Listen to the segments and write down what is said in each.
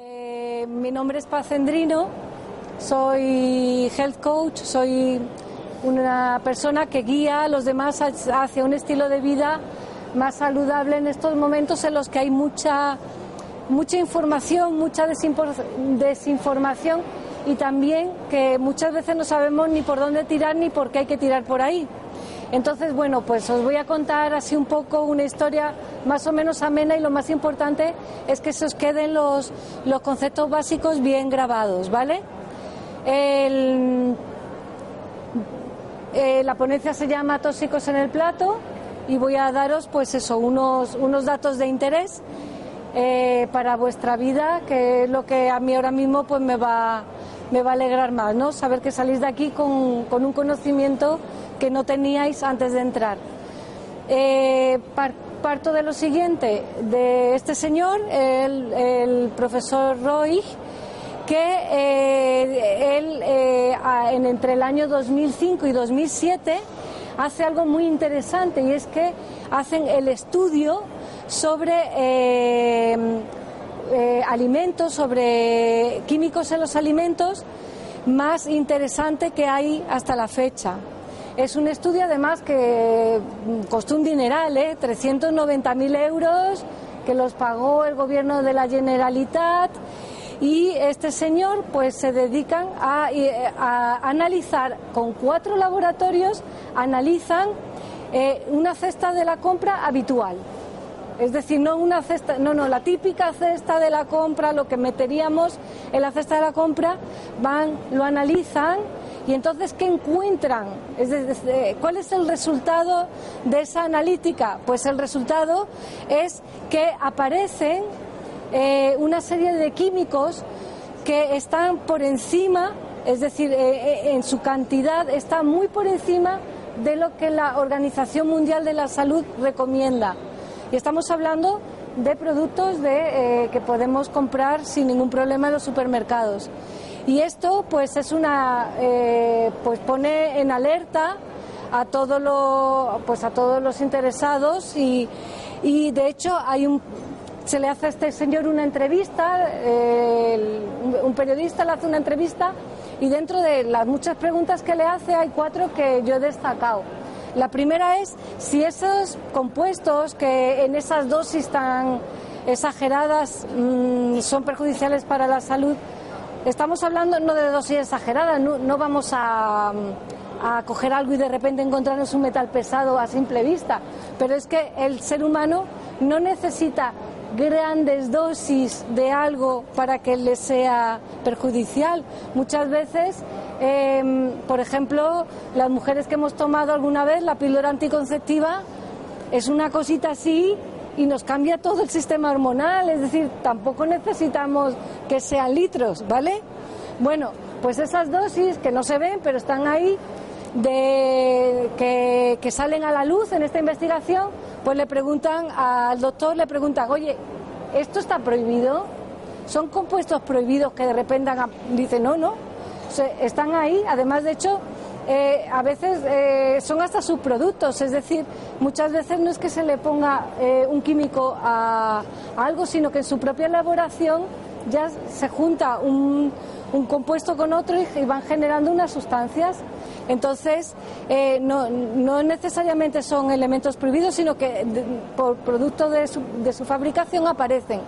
Eh, mi nombre es Paz Endrino, soy health coach, soy una persona que guía a los demás hacia un estilo de vida más saludable en estos momentos en los que hay mucha, mucha información, mucha desinfor- desinformación y también que muchas veces no sabemos ni por dónde tirar ni por qué hay que tirar por ahí. Entonces, bueno, pues os voy a contar así un poco una historia más o menos amena y lo más importante es que se os queden los, los conceptos básicos bien grabados, ¿vale? Eh, la ponencia se llama Tóxicos en el plato y voy a daros pues eso, unos, unos datos de interés eh, para vuestra vida, que es lo que a mí ahora mismo pues me va, me va a alegrar más, ¿no? Saber que salís de aquí con, con un conocimiento que no teníais antes de entrar. Eh, par- parto de lo siguiente, de este señor, el, profesor Roy, que eh, él eh, en, entre el año 2005 y 2007 hace algo muy interesante y es que hacen el estudio sobre alimentos, sobre químicos en los alimentos más interesante que hay hasta la fecha. Es un estudio además que mm, costó un dineral, ¿eh? 390.000 euros, que los pagó el gobierno de la Generalitat y este señor pues se dedican a, eh, analizar con cuatro laboratorios, analizan eh, una cesta de la compra habitual. Es decir, no una cesta, no, no, la típica cesta de la compra, lo que meteríamos en la cesta de la compra, van, lo analizan y entonces ¿qué encuentran? ¿cuál es el resultado de esa analítica? Pues el resultado es que aparecen eh, una serie de químicos que están por encima, es decir, eh, eh, en su cantidad está muy por encima de lo que la Organización Mundial de la Salud recomienda. Y estamos hablando de productos que podemos comprar sin ningún problema en los supermercados. Y esto, pues, es una, eh, pues, pone en alerta a todo lo, pues, a todos los interesados y, y de hecho hay un se le hace a este señor una entrevista, eh, un periodista le hace una entrevista y dentro de las muchas preguntas que le hace hay cuatro que yo he destacado. La primera es si esos compuestos que en esas dosis tan exageradas mm, son perjudiciales para la salud, estamos hablando no de dosis exageradas, no, vamos a, a coger algo y de repente encontrarnos un metal pesado a simple vista, pero es que el ser humano no necesita grandes dosis de algo para que le sea perjudicial. Muchas veces, eh, por ejemplo, las mujeres que hemos tomado alguna vez la píldora anticonceptiva es una cosita así y nos cambia todo el sistema hormonal, es decir, tampoco necesitamos que sean litros, ¿vale? Bueno, pues esas dosis que no se ven, pero están ahí, de, que, que salen a la luz en esta investigación, pues le preguntan al doctor, le preguntan, oye, ¿esto está prohibido? ¿Son compuestos prohibidos que de repente hagan-?" dice no, no, están ahí, además de hecho, eh, a veces eh, son hasta subproductos, es decir, muchas veces no es que se le ponga eh, un químico a, algo, sino que en su propia elaboración ya se junta un, compuesto con otro y, van generando unas sustancias. Entonces, no, necesariamente son elementos prohibidos, sino que por producto de su, fabricación aparecen.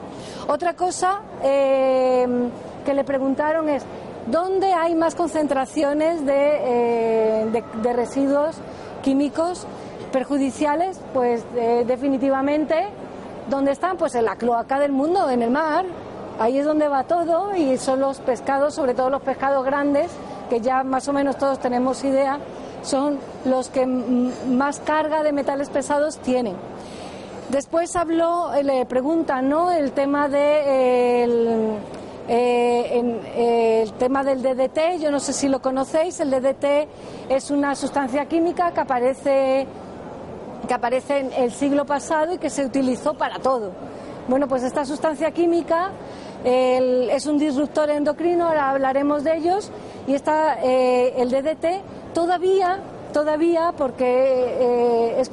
Otra cosa que le preguntaron es, ¿dónde hay más concentraciones de, eh, de- de residuos químicos perjudiciales? Pues eh, definitivamente, ¿dónde están? Pues en la cloaca del mundo, en el mar. Ahí es donde va todo y son los pescados, sobre todo los pescados grandes, que ya más o menos todos tenemos idea, son los que más carga de metales pesados tienen. Después habló, eh, le preguntan, ¿no? El tema de eh, el tema del DDT, yo no sé si lo conocéis, el DDT es una sustancia química que aparece que aparece en el siglo pasado y que se utilizó para todo. Bueno, pues esta sustancia química es un disruptor endocrino, ahora hablaremos de ellos, y está eh, el DDT todavía, todavía, porque eh, es,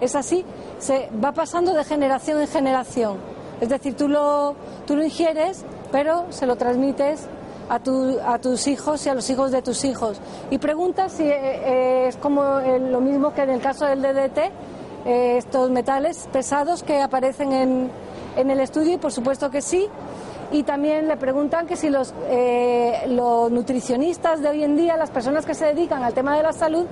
es, así, se va pasando de generación en generación. Es decir, tú lo, tú lo ingieres, pero se lo transmites a, tu, a tus hijos y a los hijos de tus hijos. Y preguntas si eh, es como lo mismo que en el caso del DDT, estos metales pesados que aparecen en, en el estudio, y por supuesto que sí, y también le preguntan que si los, eh, los nutricionistas de hoy en día, las personas que se dedican al tema de la salud,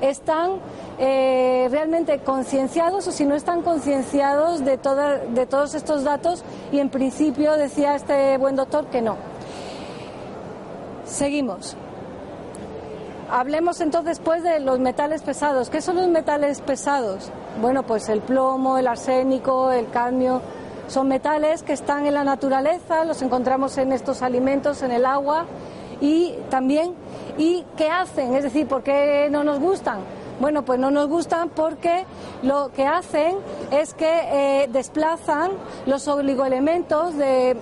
están eh, realmente concienciados o si no están concienciados de, de todos estos datos y en principio decía este buen doctor que no. Seguimos. Hablemos entonces pues de los metales pesados. ¿Qué son los metales pesados? Bueno, pues el plomo, el arsénico, el cadmio, son metales que están en la naturaleza, los encontramos en estos alimentos, en el agua y también, ¿y qué hacen? Es decir, ¿por qué no nos gustan? Bueno, pues no nos gustan porque lo que hacen es que eh, desplazan los oligoelementos de,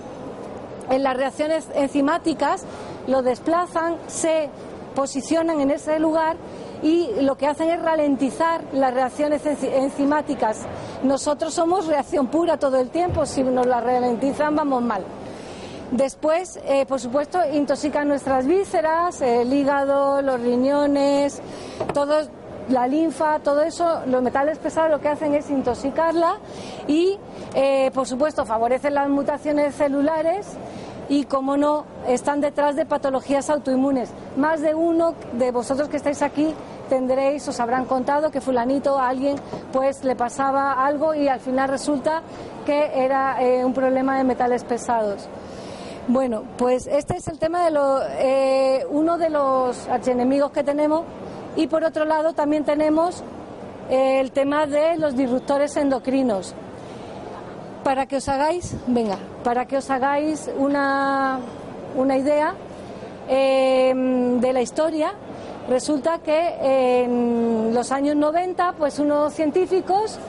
en las reacciones enzimáticas, lo desplazan, se posicionan en ese lugar y lo que hacen es ralentizar las reacciones enzimáticas. Nosotros somos reacción pura todo el tiempo, si nos la ralentizan vamos mal. Después, eh, por supuesto, intoxican nuestras vísceras, el hígado, los riñones, todo, la linfa, todo eso, los metales pesados lo que hacen es intoxicarla y, eh, por supuesto, favorecen las mutaciones celulares y, como no, están detrás de patologías autoinmunes. Más de uno de vosotros que estáis aquí tendréis, os habrán contado que fulanito a alguien pues le pasaba algo y al final resulta que era eh, un problema de metales pesados. Bueno, pues este es el tema de eh, uno de los archienemigos que tenemos y por otro lado también tenemos eh, el tema de los disruptores endocrinos. Para que os hagáis, venga, para que os hagáis una, una idea de la historia, Resulta que en los años 90, pues unos científicos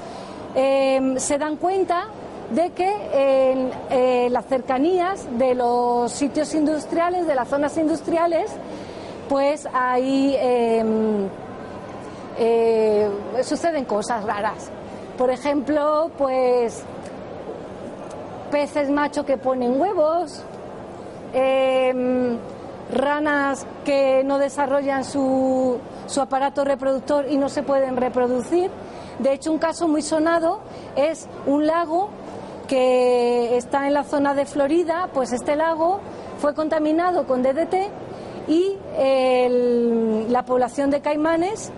em, se dan cuenta de que en eh, las cercanías de los sitios industriales, de las zonas industriales, pues ahí em, eh, suceden cosas raras. Por ejemplo, pues peces macho que ponen huevos, em, ranas que no desarrollan su, su aparato reproductor y no se pueden reproducir. De hecho, un caso muy sonado es un lago que está en la zona de Florida, pues este lago fue contaminado con DDT y la población de caimanes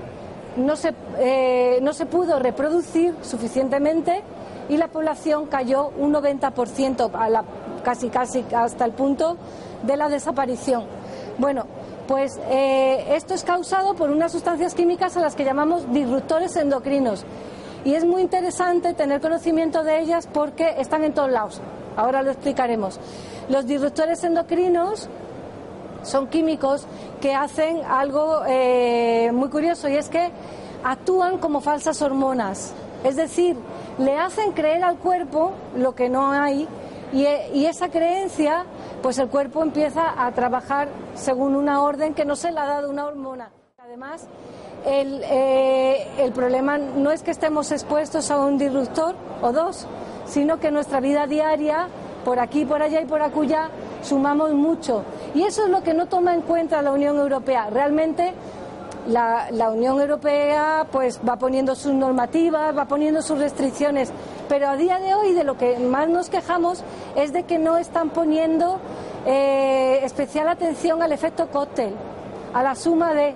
no se, eh, no se pudo reproducir suficientemente y la población cayó un 90% a la, casi casi hasta el punto de la desaparición. Bueno, pues eh, esto es causado por unas sustancias químicas a las que llamamos disruptores endocrinos. Y es muy interesante tener conocimiento de ellas porque están en todos lados. Ahora lo explicaremos. Los disruptores endocrinos son químicos que hacen algo eh, muy curioso y es que actúan como falsas hormonas. Es decir, le hacen creer al cuerpo lo que no hay y, esa creencia, pues el cuerpo empieza a trabajar según una orden que no se le ha dado una hormona. Además, el, eh, el problema no es que estemos expuestos a un disruptor o dos, sino que nuestra vida diaria, por aquí, por allá y por acullá, sumamos mucho. Y eso es lo que no toma en cuenta la Unión Europea. Realmente la, la, Unión Europea pues va poniendo sus normativas, va poniendo sus restricciones, pero a día de hoy de lo que más nos quejamos es de que no están poniendo eh, especial atención al efecto cóctel, a la suma de...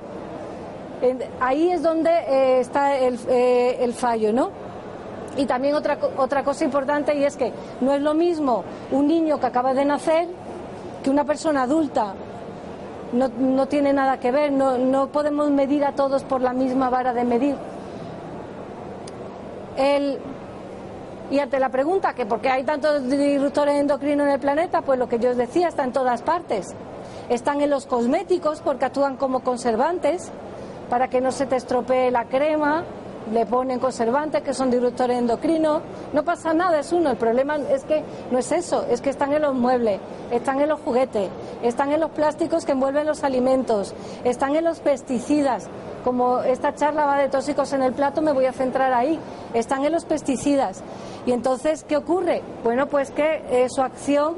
ahí es donde eh, está el, eh, el fallo, ¿no? Y también otra, otra cosa importante y es que no es lo mismo un niño que acaba de nacer que una persona adulta no, no tiene nada que ver, no, no podemos medir a todos por la misma vara de medir. El, y ante la pregunta que por qué hay tantos disruptores endocrinos en el planeta, pues lo que yo os decía está en todas partes. Están en los cosméticos porque actúan como conservantes para que no se te estropee la crema, le ponen conservantes que son disruptores endocrinos, no pasa nada, es uno. El problema es que no es eso, es que están en los muebles, están en los juguetes, están en los plásticos que envuelven los alimentos, están en los pesticidas. Como esta charla va de tóxicos en el plato, me voy a centrar ahí. Están en los pesticidas. Y entonces, ¿qué ocurre? Bueno, pues que eh, su acción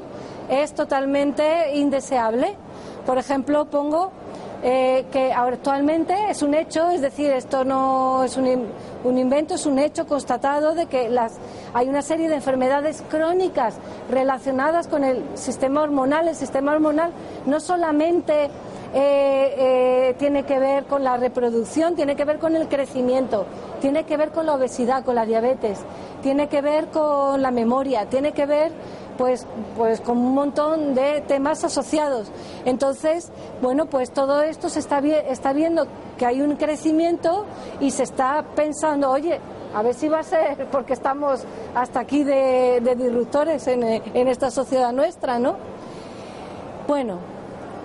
es totalmente indeseable. Por ejemplo, pongo eh, que actualmente es un hecho, es decir, esto no es un, invento, es un hecho constatado de que las, hay una serie de enfermedades crónicas relacionadas con el sistema hormonal. El sistema hormonal no solamente eh, eh, tiene que ver con la reproducción, tiene que ver con el crecimiento, tiene que ver con la obesidad, con la diabetes, tiene que ver con la memoria, tiene que ver pues, pues con un montón de temas asociados. Entonces, bueno, pues todo esto se está, viendo que hay un crecimiento y se está pensando, oye, a ver si va a ser porque estamos hasta aquí de, disruptores en, esta sociedad nuestra, ¿no? Bueno,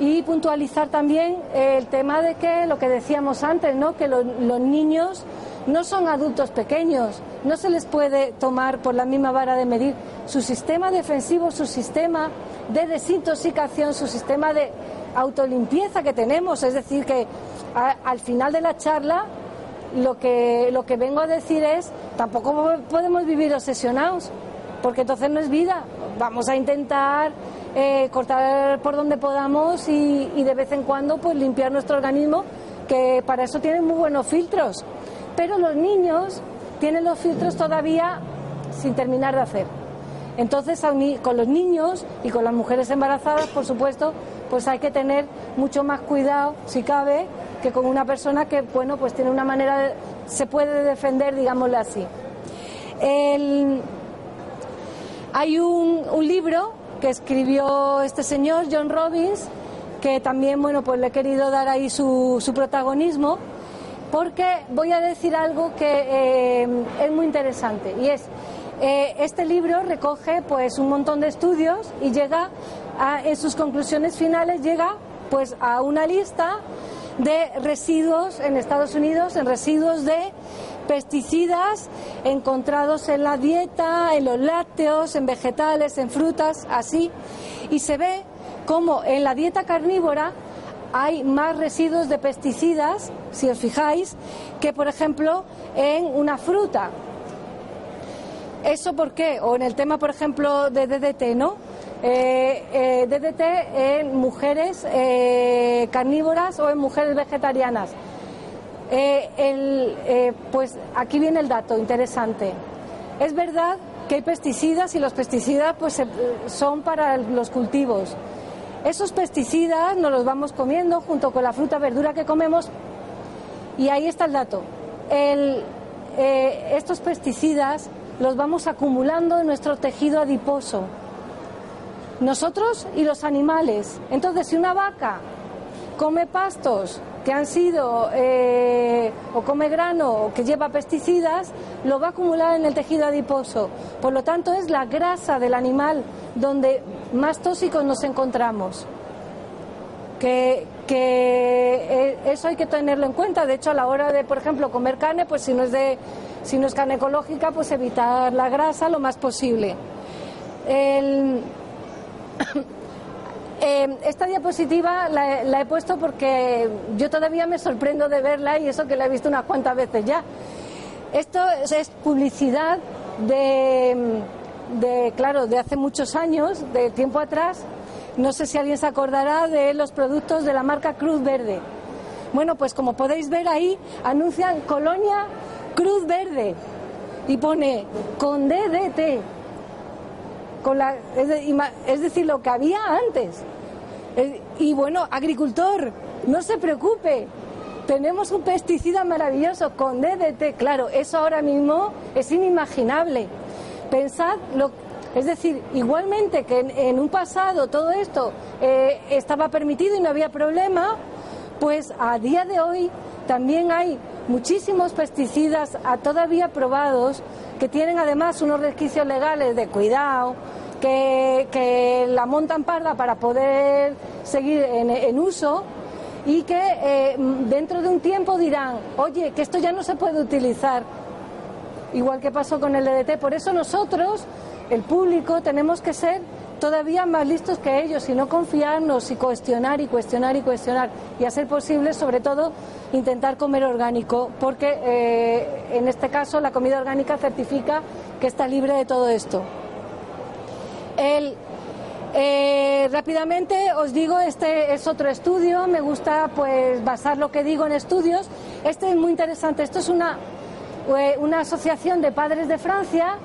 y puntualizar también el tema de que lo que decíamos antes, ¿no? Que los niños no son adultos pequeños, no se les puede tomar por la misma vara de medir su sistema defensivo, su sistema de desintoxicación, su sistema de autolimpieza que tenemos. Es decir, que al final de la charla lo que, lo que vengo a decir es, tampoco podemos vivir obsesionados, porque entonces no es vida. Vamos a intentar eh, cortar por donde podamos y, y de vez en cuando pues limpiar nuestro organismo, que para eso tienen muy buenos filtros pero los niños tienen los filtros todavía sin terminar de hacer. Entonces, con los niños y con las mujeres embarazadas, por supuesto, pues hay que tener mucho más cuidado, si cabe, que con una persona que, bueno, pues tiene una manera, se puede defender, digámosle así. hay un, libro que escribió este señor, John Robbins, que también, bueno, pues le he querido dar ahí su protagonismo porque voy a decir algo que eh, es muy interesante y es eh, este libro recoge pues un montón de estudios y llega a, en sus conclusiones finales llega pues a una lista de residuos en Estados Unidos, en residuos de pesticidas encontrados en la dieta, en los lácteos, en vegetales, en frutas, así, y se ve como en la dieta carnívora hay más residuos de pesticidas, si os fijáis, que por ejemplo en una fruta. ¿Eso por qué? O en el tema, por ejemplo, de DDT, ¿no? Eh, eh, DDT en mujeres eh, carnívoras o en mujeres vegetarianas. pues aquí viene el dato interesante. Es verdad que hay pesticidas y los pesticidas pues, son para los cultivos. Esos pesticidas nos los vamos comiendo junto con la fruta, verdura que comemos y ahí está el dato. Eh, estos pesticidas los vamos acumulando en nuestro tejido adiposo. Nosotros y los animales. Entonces, si una vaca come pastos que han sido eh, o come grano o que lleva pesticidas, lo va a acumular en el tejido adiposo. Por lo tanto, es la grasa del animal donde más tóxicos nos encontramos. Que, eh, eso hay que tenerlo en cuenta. De hecho, a la hora de, por ejemplo, comer carne, pues si no es de, si no es carne ecológica, pues evitar la grasa lo más posible. El, Eh, esta diapositiva la, he puesto porque yo todavía me sorprendo de verla y eso que la he visto unas cuantas veces ya. Esto es, publicidad de, claro, de hace muchos años, de tiempo atrás. No sé si alguien se acordará de los productos de la marca Cruz Verde. Bueno, pues como podéis ver ahí, anuncian Colonia Cruz Verde y pone con DDT es, decir, lo que había antes. y bueno, agricultor, no se preocupe, tenemos un pesticida maravilloso con DDT, claro, eso ahora mismo es inimaginable. Pensad lo, Es decir, igualmente que en, un pasado todo esto eh, estaba permitido y no había problema, pues a día de hoy también hay muchísimos pesticidas todavía probados que tienen además unos requisitos legales de cuidado, que, la montan parda para poder seguir en, uso y que eh, dentro de un tiempo dirán, oye, que esto ya no se puede utilizar, igual que pasó con el DDT. Por eso nosotros, el público, tenemos que ser todavía más listos que ellos y no confiarnos y cuestionar y cuestionar y cuestionar y a ser posible, sobre todo, intentar comer orgánico, porque eh, en este caso la comida orgánica certifica que está libre de todo esto. El, eh, rápidamente os digo, este es otro estudio, me gusta pues basar lo que digo en estudios. Este es muy interesante, esto es una, eh, una asociación de padres de Francia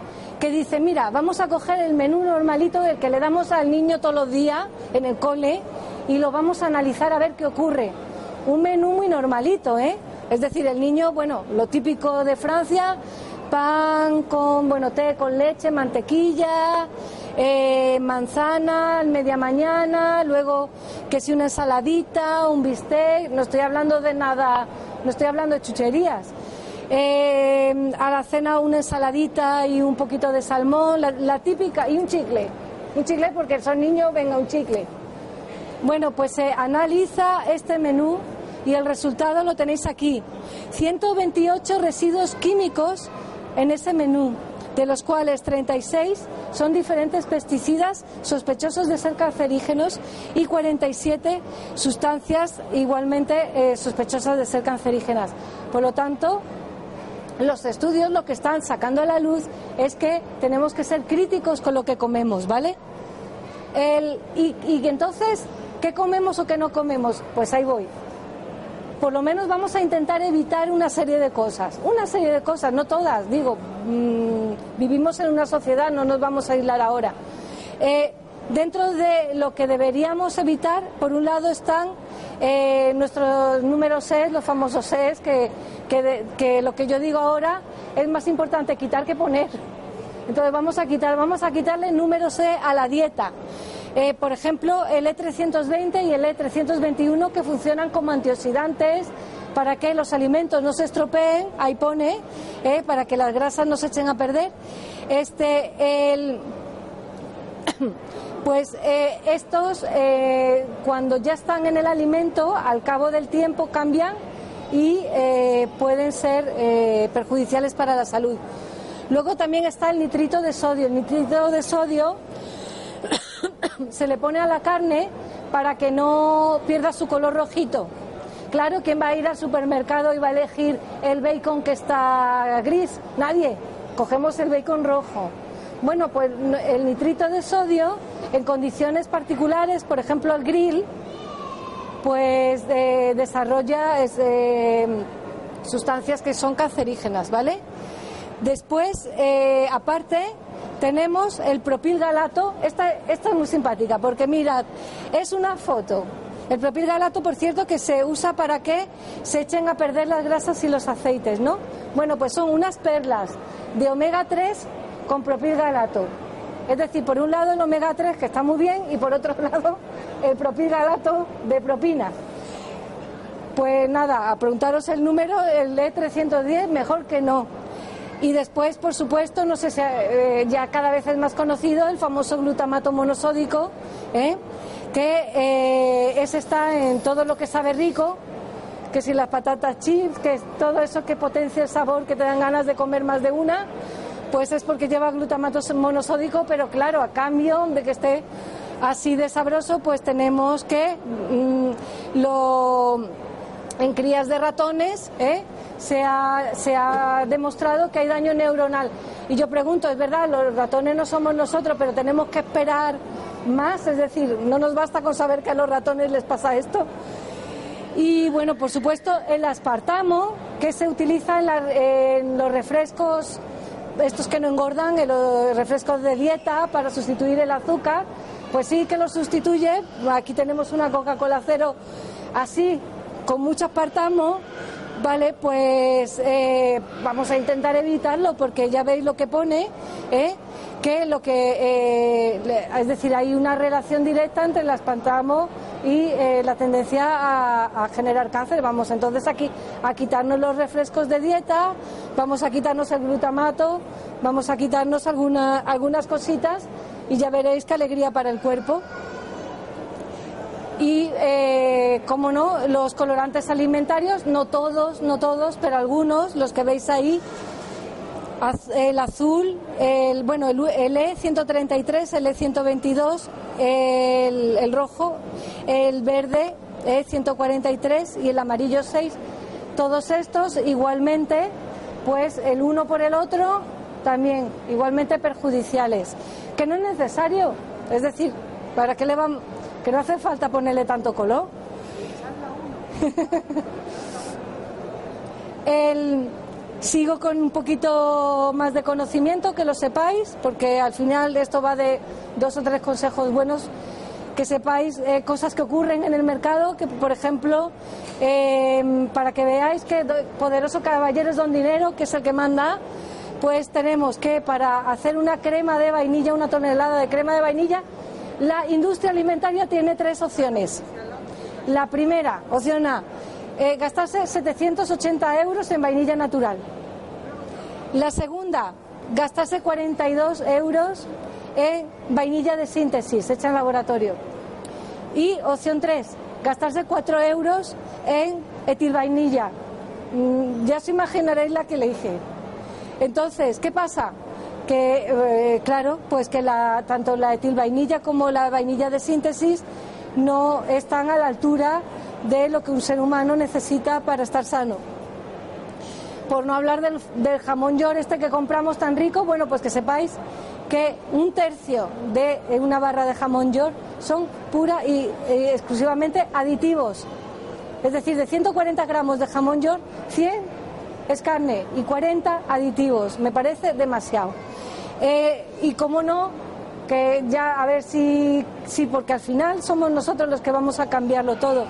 que dice, mira, vamos a coger el menú normalito, el que le damos al niño todos los días en el cole, y lo vamos a analizar a ver qué ocurre. Un menú muy normalito, ¿eh? Es decir, el niño, bueno, lo típico de Francia, pan con, bueno, té con leche, mantequilla, eh, manzana, media mañana, luego que si una ensaladita, un bistec, no estoy hablando de nada, no estoy hablando de chucherías. Eh, a la cena una ensaladita y un poquito de salmón, la, típica, y un chicle. Un chicle porque son niños, venga un chicle. Bueno, pues se analiza este menú y el resultado lo tenéis aquí. 128 residuos químicos en ese menú, de los cuales 36 son diferentes pesticidas sospechosos de ser cancerígenos y 47 sustancias igualmente eh, sospechosas de ser cancerígenas. Por lo tanto, los estudios lo que están sacando a la luz es que tenemos que ser críticos con lo que comemos, ¿vale? y, entonces, ¿qué comemos o qué no comemos? Pues ahí voy. Por lo menos vamos a intentar evitar una serie de cosas. Una serie de cosas, no todas, digo, mm, vivimos en una sociedad, no nos vamos a aislar ahora. Eh, dentro de lo que deberíamos evitar, por un lado están eh, nuestros números SES, los famosos SES, que que, lo que yo digo ahora es más importante quitar que poner. Entonces vamos a quitar, vamos a quitarle número C a la dieta. Eh, por ejemplo, el E320 y el E321 que funcionan como antioxidantes para que los alimentos no se estropeen, ahí pone, eh, para que las grasas no se echen a perder. Este, el, pues eh, estos, cuando ya están en el alimento, al cabo del tiempo cambian y eh, pueden ser eh, perjudiciales para la salud. Luego también está el nitrito de sodio. El nitrito de sodio se le pone a la carne para que no pierda su color rojito. Claro, ¿quién va a ir al supermercado y va a elegir el bacon que está gris? Nadie. Cogemos el bacon rojo. Bueno, pues el nitrito de sodio en condiciones particulares, por ejemplo el grill, pues eh, desarrolla eh, sustancias que son cancerígenas, ¿vale? Después, eh, aparte, tenemos el propilgalato. Esta, esta es muy simpática porque mirad, es una foto. El propilgalato, por cierto, que se usa para que se echen a perder las grasas y los aceites, ¿no? Bueno, pues son unas perlas de omega 3 con propilgalato. Es decir, por un lado el omega 3, que está muy bien, y por otro lado el propilalato de propina. Pues nada, a preguntaros el número, el E310, mejor que no. Y después, por supuesto, no sé si eh, ya cada vez es más conocido el famoso glutamato monosódico, ¿eh? que eh, ese está en todo lo que sabe rico, que si las patatas chips, que todo eso que potencia el sabor, que te dan ganas de comer más de una, pues es porque lleva glutamato monosódico, pero claro, a cambio de que esté así de sabroso, pues tenemos que mm, lo en crías de ratones ¿eh? se, ha, se ha demostrado que hay daño neuronal. Y yo pregunto, es verdad, los ratones no somos nosotros, pero tenemos que esperar más, es decir, no nos basta con saber que a los ratones les pasa esto. Y bueno, por supuesto, el aspartamo, que se utiliza en los refrescos estos que no engordan, los refrescos de dieta para sustituir el azúcar, pues sí que lo sustituye. Aquí tenemos una Coca-Cola cero así, con mucho aspartamo, Vale, pues eh, vamos a intentar evitarlo porque ya veis lo que pone, ¿eh? que lo que eh, es decir hay una relación directa entre el espantamo y la tendencia a, generar cáncer. Vamos entonces aquí a quitarnos los refrescos de dieta, vamos a quitarnos el glutamato, vamos a quitarnos alguna, algunas cositas y ya veréis qué alegría para el cuerpo y, eh, como no, los colorantes alimentarios, no todos, no todos, pero algunos, los que veis ahí, el azul, el, bueno, el, E133, el E122, el, el rojo, el verde, E143 y el amarillo 6, todos estos igualmente, pues el uno por el otro, también igualmente perjudiciales, que no es necesario, es decir, ¿para qué le vamos? Que no hace falta ponerle tanto color. El, sigo con un poquito más de conocimiento, que lo sepáis, porque al final esto va de dos o tres consejos buenos, que sepáis eh, cosas que ocurren en el mercado, que por ejemplo, em, para que veáis que Poderoso Caballero es Don Dinero, que es el que manda, pues tenemos que para hacer una crema de vainilla, una tonelada de crema de vainilla, la industria alimentaria tiene tres opciones. La primera, opción A, eh, gastarse 780 euros en vainilla natural. La segunda, gastarse 42 euros en vainilla de síntesis hecha en laboratorio. Y opción 3, gastarse 4 euros en etilvainilla. Mm, ya os imaginaréis la que le dije. Entonces, ¿qué pasa? Que eh, claro, pues que la, tanto la etilvainilla como la vainilla de síntesis no están a la altura de lo que un ser humano necesita para estar sano. Por no hablar del, jamón york este que compramos tan rico, bueno, pues que sepáis que un tercio de una barra de jamón york son pura y, exclusivamente aditivos. Es decir, de 140 gramos de jamón york, 100 es carne y 40 aditivos. Me parece demasiado. Eh, y cómo no, que ya a ver si, si, porque al final somos nosotros los que vamos a cambiarlo todo.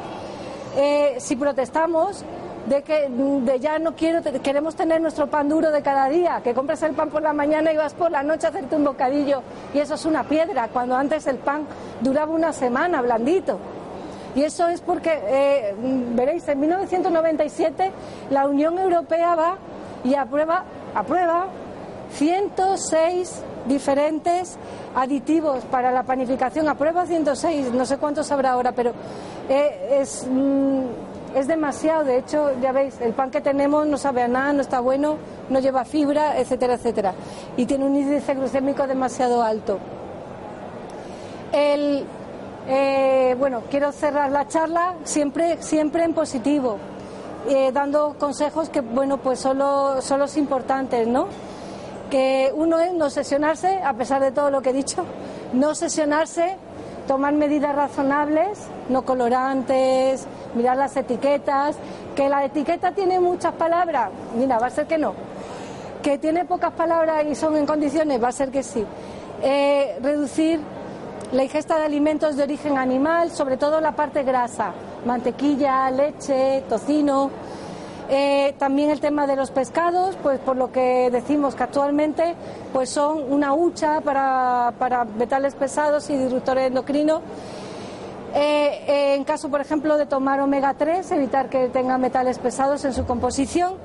Eh, si protestamos de que de ya no quiero, queremos tener nuestro pan duro de cada día, que compras el pan por la mañana y vas por la noche a hacerte un bocadillo y eso es una piedra, cuando antes el pan duraba una semana blandito. Y eso es porque, eh, veréis, en 1997 la Unión Europea va y aprueba, aprueba 106 diferentes aditivos para la panificación. A prueba 106, no sé cuántos habrá ahora, pero eh, es, mm, es demasiado. De hecho, ya veis, el pan que tenemos no sabe a nada, no está bueno, no lleva fibra, etcétera, etcétera. Y tiene un índice glucémico demasiado alto. El, eh, bueno, quiero cerrar la charla siempre, siempre en positivo, eh, dando consejos que, bueno, pues solo, son los importantes, ¿no? Que uno es no sesionarse, a pesar de todo lo que he dicho, no sesionarse, tomar medidas razonables, no colorantes, mirar las etiquetas, que la etiqueta tiene muchas palabras, mira, va a ser que no, que tiene pocas palabras y son en condiciones, va a ser que sí. Eh, reducir la ingesta de alimentos de origen animal, sobre todo la parte grasa, mantequilla, leche, tocino, eh, también el tema de los pescados, pues por lo que decimos que actualmente pues son una hucha para, para metales pesados y disruptores endocrinos. Eh, eh, en caso, por ejemplo, de tomar omega 3, evitar que tenga metales pesados en su composición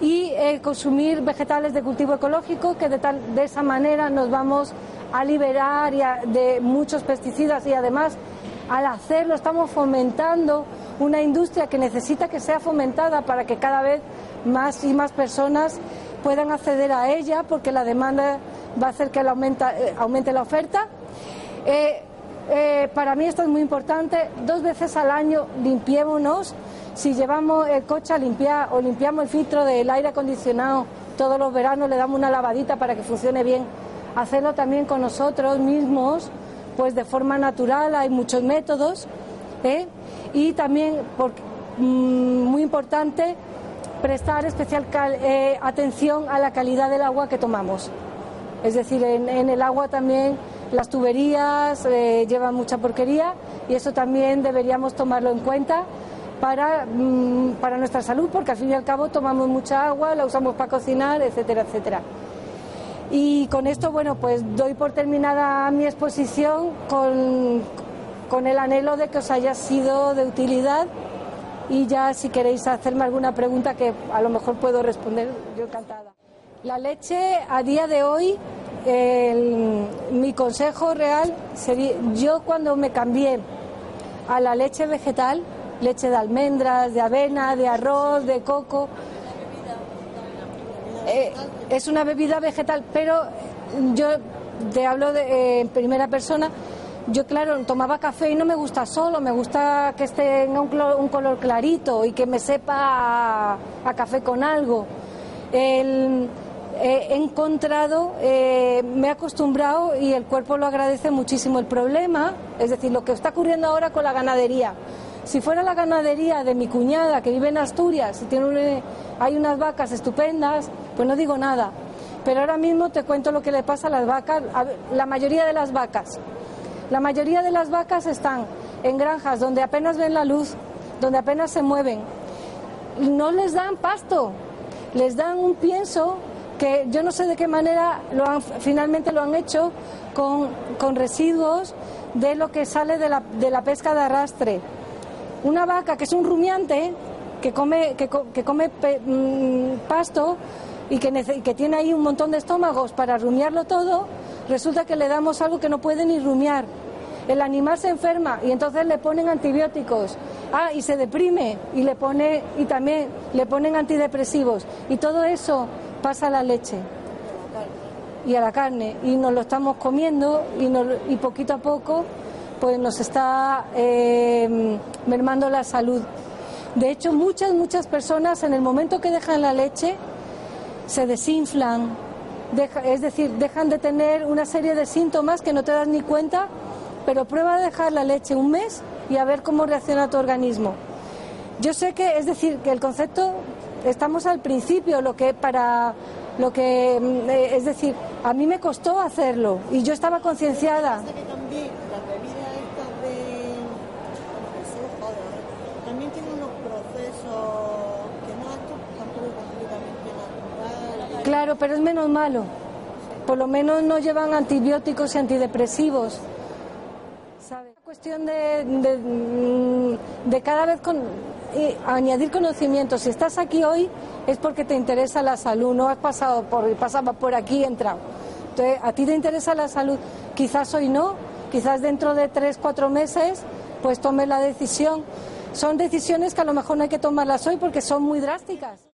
y consumir vegetales de cultivo ecológico, que de, tal, de esa manera nos vamos a liberar de muchos pesticidas y además al hacerlo estamos fomentando una industria que necesita que sea fomentada para que cada vez más y más personas puedan acceder a ella porque la demanda va a hacer que eh, aumente la oferta. Eh, eh, para mí esto es muy importante. Dos veces al año limpiémonos. Si llevamos el coche a limpiar o limpiamos el filtro del aire acondicionado todos los veranos, le damos una lavadita para que funcione bien. Hacerlo también con nosotros mismos, pues de forma natural, hay muchos métodos y también, mm, muy importante, prestar especial eh, atención a la calidad del agua que tomamos. Es decir, en, el agua también las tuberías eh, llevan mucha porquería y eso también deberíamos tomarlo en cuenta para, mm, para nuestra salud, porque al fin y al cabo tomamos mucha agua, la usamos para cocinar, etcétera, etcétera. Y con esto, bueno, pues doy por terminada mi exposición con, con el anhelo de que os haya sido de utilidad y ya si queréis hacerme alguna pregunta que a lo mejor puedo responder, yo encantada. La leche a día de hoy, mi consejo real sería, yo cuando me cambié a la leche vegetal, leche de almendras, de avena, de arroz, de coco, eh, es una bebida vegetal, pero yo te hablo de, eh, en primera persona, yo, claro, tomaba café y no me gusta solo, me gusta que esté en un, color clarito y que me sepa a, café con algo. he encontrado, eh, me he acostumbrado y el cuerpo lo agradece muchísimo. El problema, es decir, lo que está ocurriendo ahora con la ganadería. Si fuera la ganadería de mi cuñada que vive en Asturias y tiene hay unas vacas estupendas, pues no digo nada. Pero ahora mismo te cuento lo que le pasa a las vacas, a la mayoría de las vacas. La mayoría de las vacas están en granjas donde apenas ven la luz, donde apenas se mueven. No les dan pasto, les dan un pienso que yo no sé de qué manera finalmente lo han hecho con, residuos de lo que sale de la, de la, pesca de arrastre. Una vaca que es un rumiante, que come, que, come mm, pasto y que, que tiene ahí un montón de estómagos para rumiarlo todo, resulta que le damos algo que no puede ni rumiar. El animal se enferma y entonces le ponen antibióticos. Ah, y se deprime y le pone y también le ponen antidepresivos y todo eso pasa a la leche y a la carne y nos lo estamos comiendo y, y poquito a poco pues nos está eh, mermando la salud. De hecho, muchas, muchas personas en el momento que dejan la leche se desinflan, es decir, dejan de tener una serie de síntomas que no te das ni cuenta, pero prueba a dejar la leche un mes y a ver cómo reacciona tu organismo. Yo sé que, es decir, que el concepto, estamos al principio, lo que para lo que, mm, eh, es decir, a mí me costó hacerlo y yo estaba concienciada. también tiene unos procesos que no tampoco completamente Claro, pero es menos malo. Por lo menos no llevan antibióticos y antidepresivos. ¿Sabes? La cuestión de, de, cada vez añadir conocimiento. Si estás aquí hoy es porque te interesa la salud, no has pasado por, pasaba por aquí y entrado. Entonces, a ti te interesa la salud. Quizás hoy no, quizás dentro de tres, cuatro meses, pues tomes la decisión. Son decisiones que a lo mejor no hay que tomarlas hoy porque son muy drásticas.